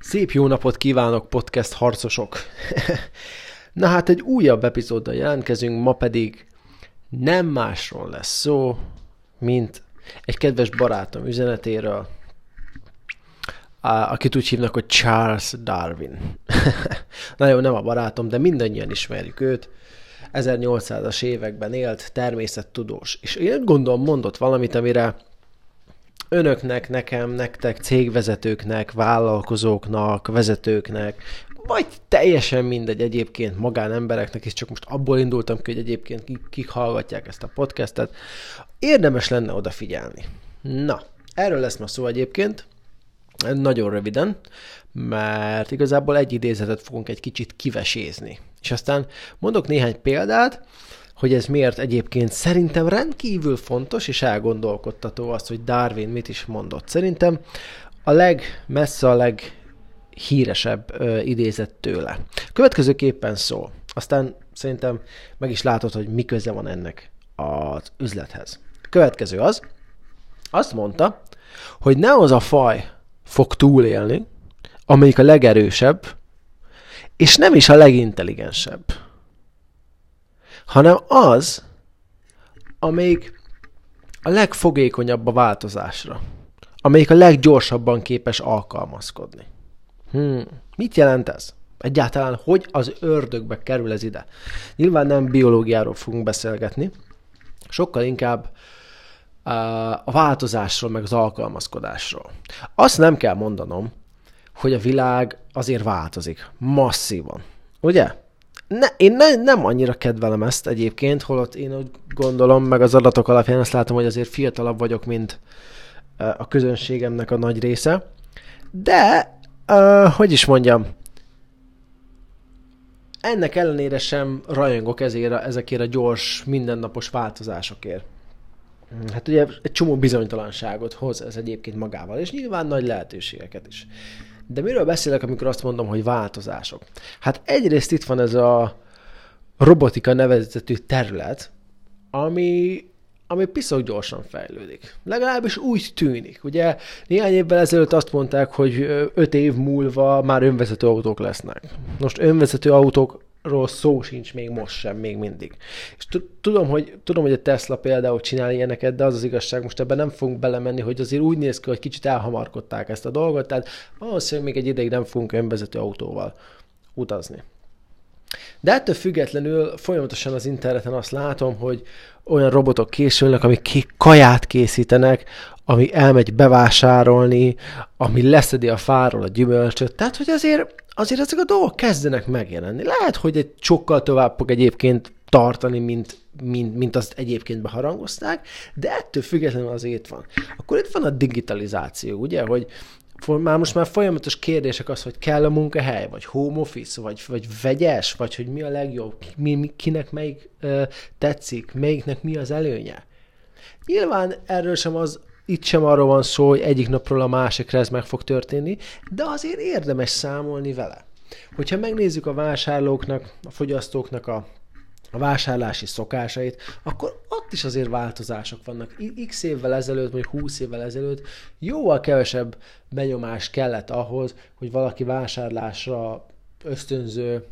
Szép jó napot kívánok, podcast harcosok! Na hát egy újabb epizóddal jelentkezünk, ma pedig nem másról lesz szó, mint egy kedves barátom üzenetéről, akit úgy hívnak, hogy Charles Darwin. Na jó, nem a barátom, de mindannyian ismerjük őt. 1800-as években élt, természettudós. És én gondolom mondott valamit, amire önöknek, nekem, nektek, cégvezetőknek, vállalkozóknak, vezetőknek, vagy teljesen mindegy egyébként magánembereknek is, csak most abból indultam ki, hogy egyébként kik hallgatják ezt a podcastet, érdemes lenne odafigyelni. Na, erről lesz ma szó egyébként, nagyon röviden, mert igazából egy idézetet fogunk egy kicsit kivesézni. És aztán mondok néhány példát, hogy ez miért egyébként szerintem rendkívül fontos és elgondolkodtató az, hogy Darwin mit is mondott. Szerintem a legmessze a leghíresebb ö, idézet tőle. Következőképpen szól. Aztán szerintem meg is látod, hogy mi köze van ennek az üzlethez. Következő az, azt mondta, hogy ne az a faj fog túlélni, amelyik a legerősebb, és nem is a legintelligensebb hanem az, amelyik a legfogékonyabb a változásra, amelyik a leggyorsabban képes alkalmazkodni. Hmm. Mit jelent ez? Egyáltalán hogy az ördögbe kerül ez ide? Nyilván nem biológiáról fogunk beszélgetni, sokkal inkább a változásról, meg az alkalmazkodásról. Azt nem kell mondanom, hogy a világ azért változik. Masszívan. Ugye? Ne, én ne, nem annyira kedvelem ezt egyébként, holott én úgy gondolom, meg az adatok alapján azt látom, hogy azért fiatalabb vagyok, mint a közönségemnek a nagy része. De, uh, hogy is mondjam, ennek ellenére sem rajongok ezért, ezekért a gyors, mindennapos változásokért. Hát ugye egy csomó bizonytalanságot hoz ez egyébként magával, és nyilván nagy lehetőségeket is. De miről beszélek, amikor azt mondom, hogy változások? Hát egyrészt itt van ez a robotika nevezetű terület, ami, ami piszok gyorsan fejlődik. Legalábbis úgy tűnik. Ugye néhány évvel ezelőtt azt mondták, hogy öt év múlva már önvezető autók lesznek. Most önvezető autók ról szó sincs még most sem, még mindig. És tudom, hogy, tudom, hogy a Tesla például csinál ilyeneket, de az az igazság, most ebben nem fogunk belemenni, hogy azért úgy néz ki, hogy kicsit elhamarkodták ezt a dolgot, tehát valószínűleg még egy ideig nem fogunk önvezető autóval utazni. De ettől függetlenül folyamatosan az interneten azt látom, hogy olyan robotok készülnek, amik kaját készítenek, ami elmegy bevásárolni, ami leszedi a fáról a gyümölcsöt. Tehát, hogy azért azért ezek a dolgok kezdenek megjelenni. Lehet, hogy egy sokkal tovább fog egyébként tartani, mint, mint, mint azt egyébként beharangozták, de ettől függetlenül az itt van. Akkor itt van a digitalizáció, ugye, hogy már most már folyamatos kérdések az, hogy kell a munkahely, vagy home office, vagy, vagy vegyes, vagy hogy mi a legjobb, mi, mi, kinek melyik ö, tetszik, melyiknek mi az előnye. Nyilván erről sem az itt sem arról van szó, hogy egyik napról a másikra ez meg fog történni, de azért érdemes számolni vele. Hogyha megnézzük a vásárlóknak, a fogyasztóknak a a vásárlási szokásait, akkor ott is azért változások vannak. X évvel ezelőtt, vagy 20 évvel ezelőtt jóval kevesebb benyomás kellett ahhoz, hogy valaki vásárlásra ösztönző,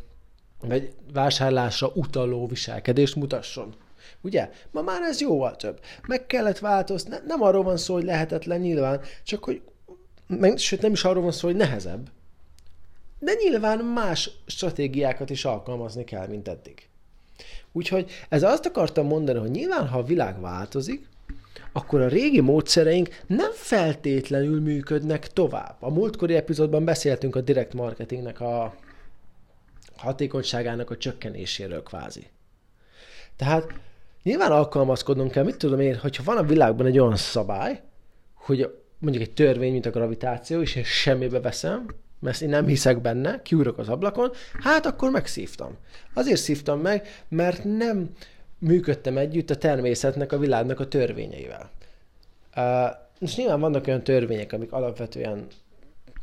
vagy vásárlásra utaló viselkedést mutasson. Ugye? Ma már ez jóval több. Meg kellett változni, ne, nem arról van szó, hogy lehetetlen nyilván, csak hogy, meg, sőt nem is arról van szó, hogy nehezebb. De nyilván más stratégiákat is alkalmazni kell, mint eddig. Úgyhogy ez azt akartam mondani, hogy nyilván, ha a világ változik, akkor a régi módszereink nem feltétlenül működnek tovább. A múltkori epizódban beszéltünk a direct marketingnek a hatékonyságának a csökkenéséről kvázi. Tehát Nyilván alkalmazkodnunk kell, mit tudom én, hogyha van a világban egy olyan szabály, hogy mondjuk egy törvény, mint a gravitáció, és én semmibe veszem, mert én nem hiszek benne, kiúrok az ablakon, hát akkor megszívtam. Azért szívtam meg, mert nem működtem együtt a természetnek, a világnak a törvényeivel. Uh, most nyilván vannak olyan törvények, amik alapvetően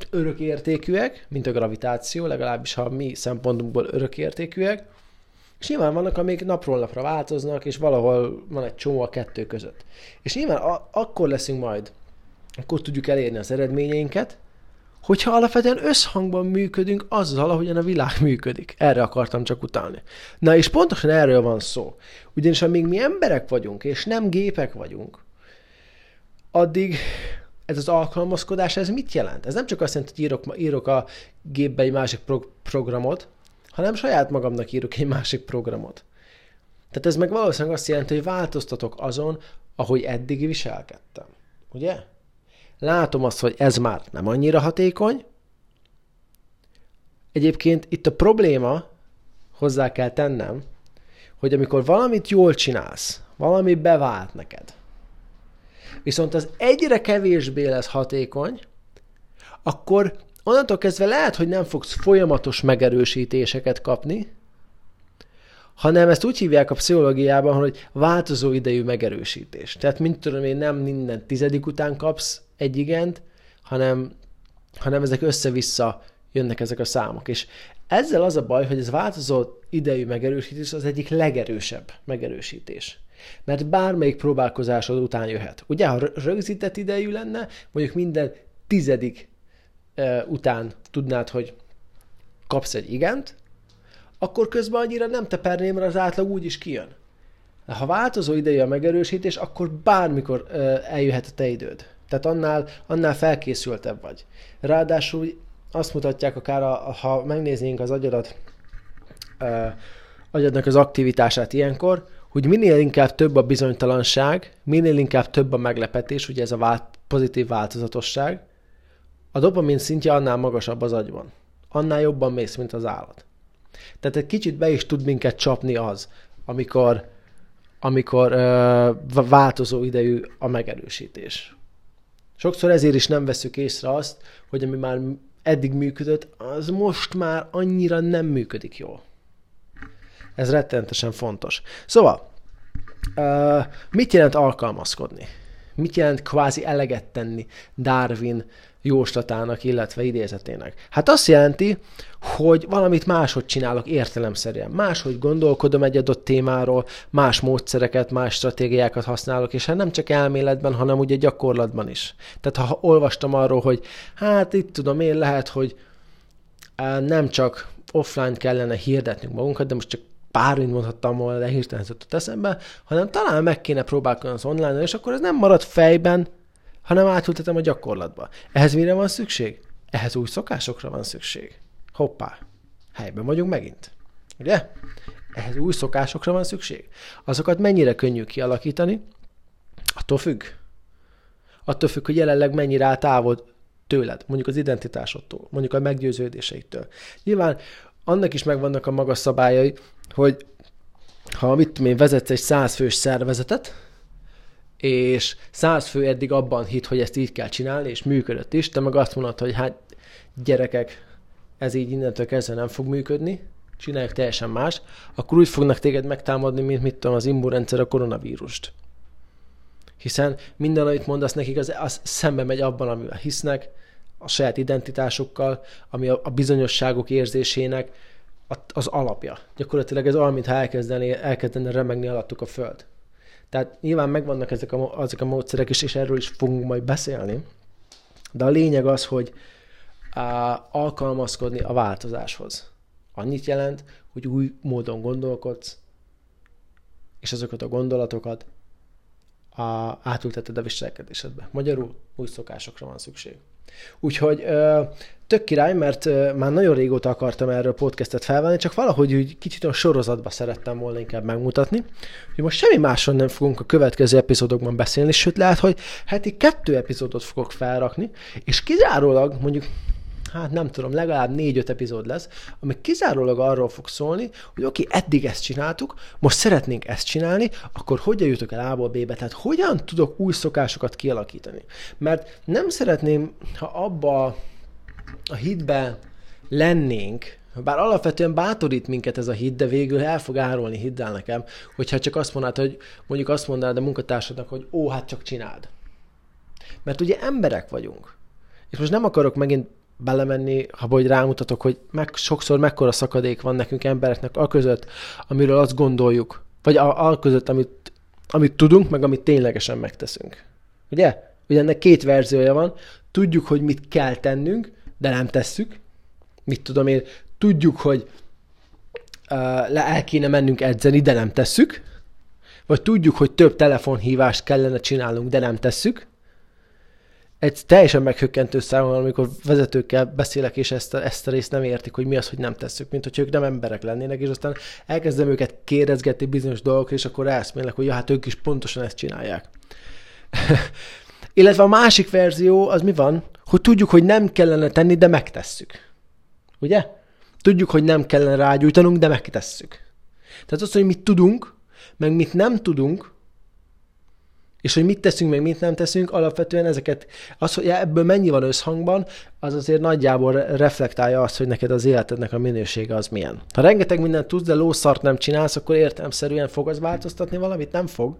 örökértékűek, mint a gravitáció, legalábbis ha mi szempontunkból örökértékűek, és nyilván vannak, amik napról napra változnak, és valahol van egy csomó a kettő között. És nyilván a- akkor leszünk majd, akkor tudjuk elérni az eredményeinket, hogyha alapvetően összhangban működünk azzal, ahogyan a világ működik. Erre akartam csak utalni. Na és pontosan erről van szó. Ugyanis amíg mi emberek vagyunk, és nem gépek vagyunk, addig ez az alkalmazkodás, ez mit jelent? Ez nem csak azt jelenti, hogy írok, írok a gépbe egy másik pro- programot, hanem saját magamnak írok egy másik programot. Tehát ez meg valószínűleg azt jelenti, hogy változtatok azon, ahogy eddig viselkedtem. Ugye? Látom azt, hogy ez már nem annyira hatékony. Egyébként itt a probléma, hozzá kell tennem, hogy amikor valamit jól csinálsz, valami bevált neked, viszont az egyre kevésbé lesz hatékony, akkor onnantól kezdve lehet, hogy nem fogsz folyamatos megerősítéseket kapni, hanem ezt úgy hívják a pszichológiában, hogy változó idejű megerősítés. Tehát, mint tudom én, nem minden tizedik után kapsz egy igent, hanem, hanem ezek össze-vissza jönnek ezek a számok. És ezzel az a baj, hogy ez változó idejű megerősítés az egyik legerősebb megerősítés. Mert bármelyik próbálkozásod után jöhet. Ugye, ha rögzített idejű lenne, mondjuk minden tizedik után tudnád, hogy kapsz egy igent, akkor közben annyira nem teperném, mert az átlag úgy is kijön. De ha változó idejű a megerősítés, akkor bármikor eljöhet a te időd. Tehát annál, annál felkészültebb vagy. Ráadásul azt mutatják akár, a, ha megnéznénk az agyadat, uh, agyadnak az aktivitását ilyenkor, hogy minél inkább több a bizonytalanság, minél inkább több a meglepetés, ugye ez a vált, pozitív változatosság, a dopamin szintje annál magasabb az agyban. Annál jobban mész, mint az állat. Tehát egy kicsit be is tud minket csapni az, amikor, amikor ö, változó idejű a megerősítés. Sokszor ezért is nem veszük észre azt, hogy ami már eddig működött, az most már annyira nem működik jól. Ez rettenetesen fontos. Szóval, uh, mit jelent alkalmazkodni? Mit jelent kvázi eleget tenni Darwin jóslatának, illetve idézetének? Hát azt jelenti, hogy valamit máshogy csinálok értelemszerűen. Máshogy gondolkodom egy adott témáról, más módszereket, más stratégiákat használok, és hát nem csak elméletben, hanem ugye gyakorlatban is. Tehát ha olvastam arról, hogy hát itt tudom én, lehet, hogy nem csak offline kellene hirdetnünk magunkat, de most csak bármit mondhattam volna, de hirtelen jutott eszembe, hanem talán meg kéne próbálkozni az online és akkor ez nem marad fejben, hanem átültetem a gyakorlatba. Ehhez mire van szükség? Ehhez új szokásokra van szükség. Hoppá, helyben vagyunk megint. Ugye? Ehhez új szokásokra van szükség. Azokat mennyire könnyű kialakítani? Attól függ. Attól függ, hogy jelenleg mennyire áll távol tőled, mondjuk az identitásodtól, mondjuk a meggyőződéseitől. Nyilván annak is megvannak a magas szabályai, hogy ha mit tudom én, vezetsz egy százfős szervezetet, és száz fő eddig abban hit, hogy ezt így kell csinálni, és működött is, te meg azt mondod, hogy hát gyerekek, ez így innentől kezdve nem fog működni, csinálják teljesen más, akkor úgy fognak téged megtámadni, mint mit tudom, az immunrendszer a koronavírust. Hiszen minden, amit mondasz nekik, az, az szembe megy abban, amivel hisznek, a saját identitásukkal, ami a, a bizonyosságok érzésének az alapja. Gyakorlatilag ez olyan, mintha elkezdene, elkezdene remegni alattuk a föld. Tehát nyilván megvannak ezek a, ezek a módszerek is, és erről is fogunk majd beszélni. De a lényeg az, hogy á, alkalmazkodni a változáshoz. Annyit jelent, hogy új módon gondolkodsz, és azokat a gondolatokat a, átülteted a viselkedésedbe. Magyarul új szokásokra van szükség. Úgyhogy tök király, mert már nagyon régóta akartam erről podcastet felvenni, csak valahogy úgy kicsit a sorozatba szerettem volna inkább megmutatni, hogy most semmi másról nem fogunk a következő epizódokban beszélni, sőt lehet, hogy heti kettő epizódot fogok felrakni, és kizárólag mondjuk hát nem tudom, legalább négy-öt epizód lesz, ami kizárólag arról fog szólni, hogy oké, okay, eddig ezt csináltuk, most szeretnénk ezt csinálni, akkor hogyan jutok el A-ból B-be, tehát hogyan tudok új szokásokat kialakítani. Mert nem szeretném, ha abba a hitbe lennénk, bár alapvetően bátorít minket ez a hit, de végül el fog árulni, hidd el nekem, hogyha csak azt mondanád, hogy mondjuk azt mondanád a munkatársadnak, hogy ó, hát csak csináld. Mert ugye emberek vagyunk. És most nem akarok megint belemenni, ha hogy rámutatok, hogy meg, sokszor mekkora szakadék van nekünk embereknek a között, amiről azt gondoljuk, vagy a, a között, amit, amit tudunk, meg amit ténylegesen megteszünk. Ugye? Ugye ennek két verziója van. Tudjuk, hogy mit kell tennünk, de nem tesszük. Mit tudom én, tudjuk, hogy uh, le el kéne mennünk edzeni, de nem tesszük. Vagy tudjuk, hogy több telefonhívást kellene csinálnunk, de nem tesszük egy teljesen meghökkentő számomra, amikor vezetőkkel beszélek, és ezt a, ezt a részt nem értik, hogy mi az, hogy nem tesszük, mint hogy ők nem emberek lennének, és aztán elkezdem őket kérdezgetni bizonyos dolgokra, és akkor rászmélek, hogy ja, hát ők is pontosan ezt csinálják. Illetve a másik verzió az mi van, hogy tudjuk, hogy nem kellene tenni, de megtesszük. Ugye? Tudjuk, hogy nem kellene rágyújtanunk, de megtesszük. Tehát az, hogy mit tudunk, meg mit nem tudunk, és hogy mit teszünk, meg mit nem teszünk, alapvetően ezeket, az, hogy ebből mennyi van összhangban, az azért nagyjából reflektálja azt, hogy neked az életednek a minősége az milyen. Ha rengeteg mindent tudsz, de lószart nem csinálsz, akkor értelmszerűen fog az változtatni valamit? Nem fog.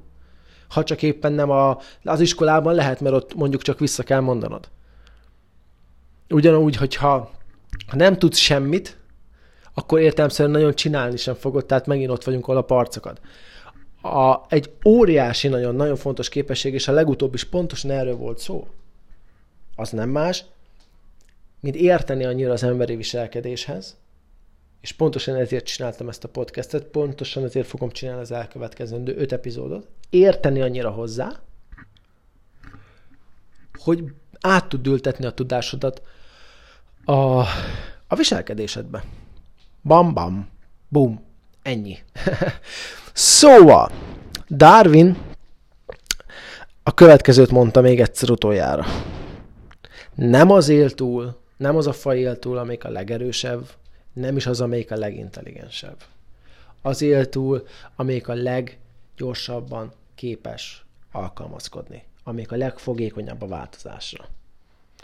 Ha csak éppen nem a, az iskolában lehet, mert ott mondjuk csak vissza kell mondanod. Ugyanúgy, hogyha ha nem tudsz semmit, akkor értelmszerűen nagyon csinálni sem fogod, tehát megint ott vagyunk, ahol a parcokat a, egy óriási, nagyon-nagyon fontos képesség, és a legutóbb is pontosan erről volt szó, az nem más, mint érteni annyira az emberi viselkedéshez, és pontosan ezért csináltam ezt a podcastet, pontosan ezért fogom csinálni az elkövetkezendő öt epizódot, érteni annyira hozzá, hogy át tud ültetni a tudásodat a, a viselkedésedbe. Bam, bam, bum, ennyi. Szóval, Darwin a következőt mondta még egyszer utoljára. Nem az él túl, nem az a faj él túl, amelyik a legerősebb, nem is az, amelyik a legintelligensebb. Az él túl, amelyik a leggyorsabban képes alkalmazkodni, amelyik a legfogékonyabb a változásra.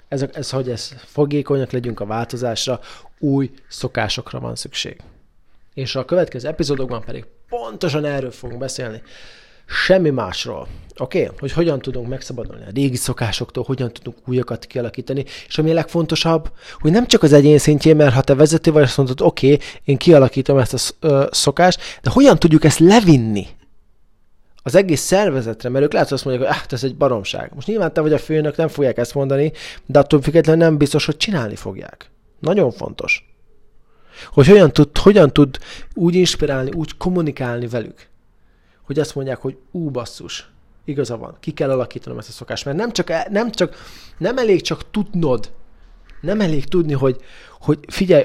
Ez, ez, hogy ez fogékonyak legyünk a változásra, új szokásokra van szükség. És a következő epizódokban pedig pontosan erről fogunk beszélni. Semmi másról. Oké? Okay? Hogy hogyan tudunk megszabadulni a régi szokásoktól, hogyan tudunk újakat kialakítani, és ami a legfontosabb, hogy nem csak az egyén szintjén, mert ha te vezető vagy, azt mondod, oké, okay, én kialakítom ezt a szokást, de hogyan tudjuk ezt levinni az egész szervezetre, mert ők lehet, hogy azt mondják, hogy ah, ez egy baromság. Most nyilván te vagy a főnök, nem fogják ezt mondani, de attól függetlenül nem biztos, hogy csinálni fogják. Nagyon fontos. Hogy hogyan tud, hogyan tud úgy inspirálni, úgy kommunikálni velük, hogy azt mondják, hogy ú, basszus, igaza van, ki kell alakítanom ezt a szokást, mert nem csak, e, nem csak, nem elég csak tudnod, nem elég tudni, hogy, hogy figyelj,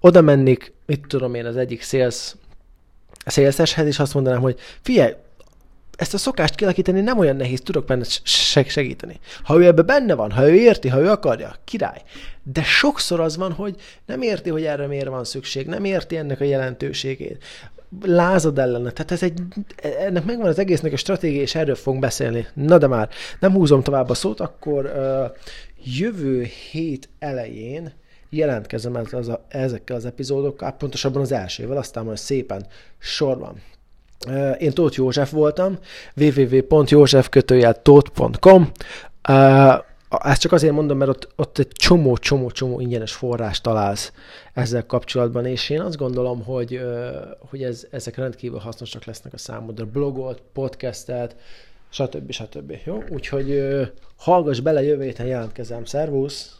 oda mennék, mit tudom én, az egyik sales, szélszeshez, és azt mondanám, hogy figyelj, ezt a szokást kialakítani nem olyan nehéz, tudok benne segíteni. Ha ő ebbe benne van, ha ő érti, ha ő akarja, király. De sokszor az van, hogy nem érti, hogy erre miért van szükség, nem érti ennek a jelentőségét. Lázad ellene. Tehát ez egy, ennek megvan az egésznek a stratégia, és erről fogunk beszélni. Na de már, nem húzom tovább a szót, akkor uh, jövő hét elején jelentkezem ez, az a, ezekkel az epizódokkal, pontosabban az elsővel, aztán majd szépen sorban én Tóth József voltam, www.józsefkötőjeltót.com ezt csak azért mondom, mert ott, ott egy csomó-csomó-csomó ingyenes forrás találsz ezzel kapcsolatban, és én azt gondolom, hogy, hogy ez, ezek rendkívül hasznosak lesznek a számodra. Blogot, podcastet, stb. stb. Jó? Úgyhogy hallgass bele, jövő héten jelentkezem. Szervusz!